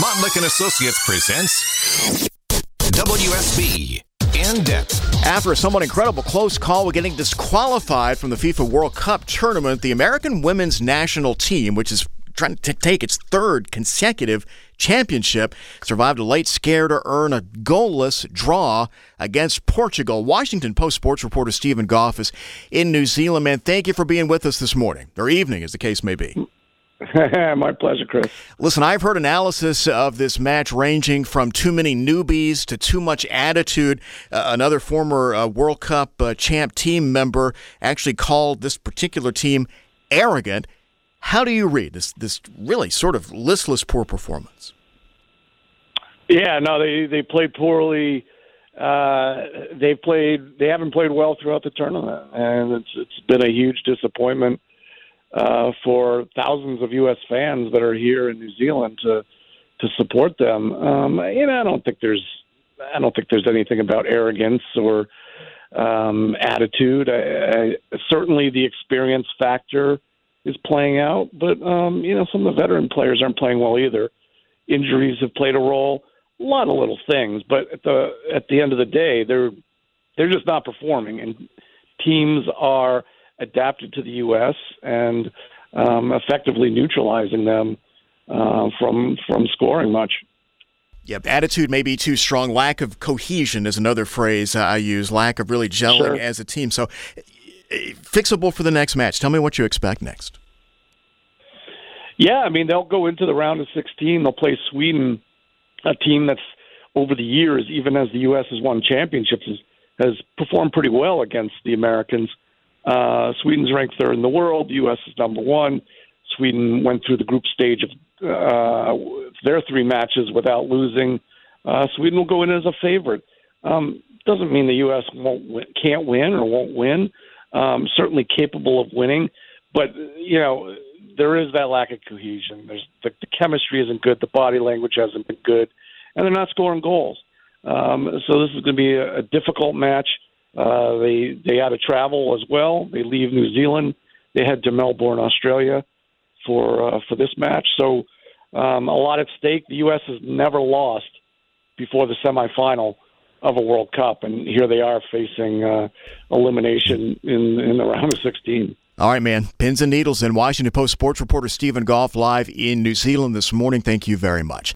Montlick and Associates presents WSB in depth. After a somewhat incredible close call with getting disqualified from the FIFA World Cup tournament, the American women's national team, which is trying to take its third consecutive championship, survived a late scare to earn a goalless draw against Portugal. Washington Post sports reporter Steven Goff is in New Zealand. Man, thank you for being with us this morning, or evening, as the case may be. My pleasure, Chris. Listen, I've heard analysis of this match ranging from too many newbies to too much attitude. Uh, another former uh, World Cup uh, champ team member actually called this particular team arrogant. How do you read this this really sort of listless poor performance? Yeah, no, they they played poorly. Uh, they played they haven't played well throughout the tournament, and it's it's been a huge disappointment uh, for thousands of U.S. fans that are here in New Zealand to to support them. Um, you know, I don't think there's I don't think there's anything about arrogance or um, attitude. I, I, certainly, the experience factor is playing out, but um, you know, some of the veteran players aren't playing well either. Injuries have played a role. A lot of little things, but at the at the end of the day, they're they're just not performing, and teams are adapted to the U.S. and um, effectively neutralizing them uh, from from scoring much. Yep, attitude may be too strong. Lack of cohesion is another phrase I use. Lack of really gelling sure. as a team. So, eh, fixable for the next match. Tell me what you expect next. Yeah, I mean they'll go into the round of 16. They'll play Sweden, a team that's over the years, even as the U.S. has won championships, has, has performed pretty well against the Americans. Uh, Sweden's ranked third in the world. The U.S. is number one. Sweden went through the group stage of uh, their three matches without losing. Uh, Sweden will go in as a favorite. Um, doesn't mean the U.S. won't win, can't win or won't win. Um, certainly capable of winning, but you know there is that lack of cohesion. There's the, the chemistry isn't good. The body language hasn't been good, and they're not scoring goals. Um, so this is going to be a, a difficult match. Uh, they they had to travel as well. They leave New Zealand. They head to Melbourne, Australia, for uh, for this match. So um, a lot at stake. The U.S. has never lost before the semifinal of a World Cup, and here they are facing uh, elimination in in the round of 16. All right, man. Pins and needles. And Washington Post sports reporter Steven Goff live in New Zealand this morning. Thank you very much.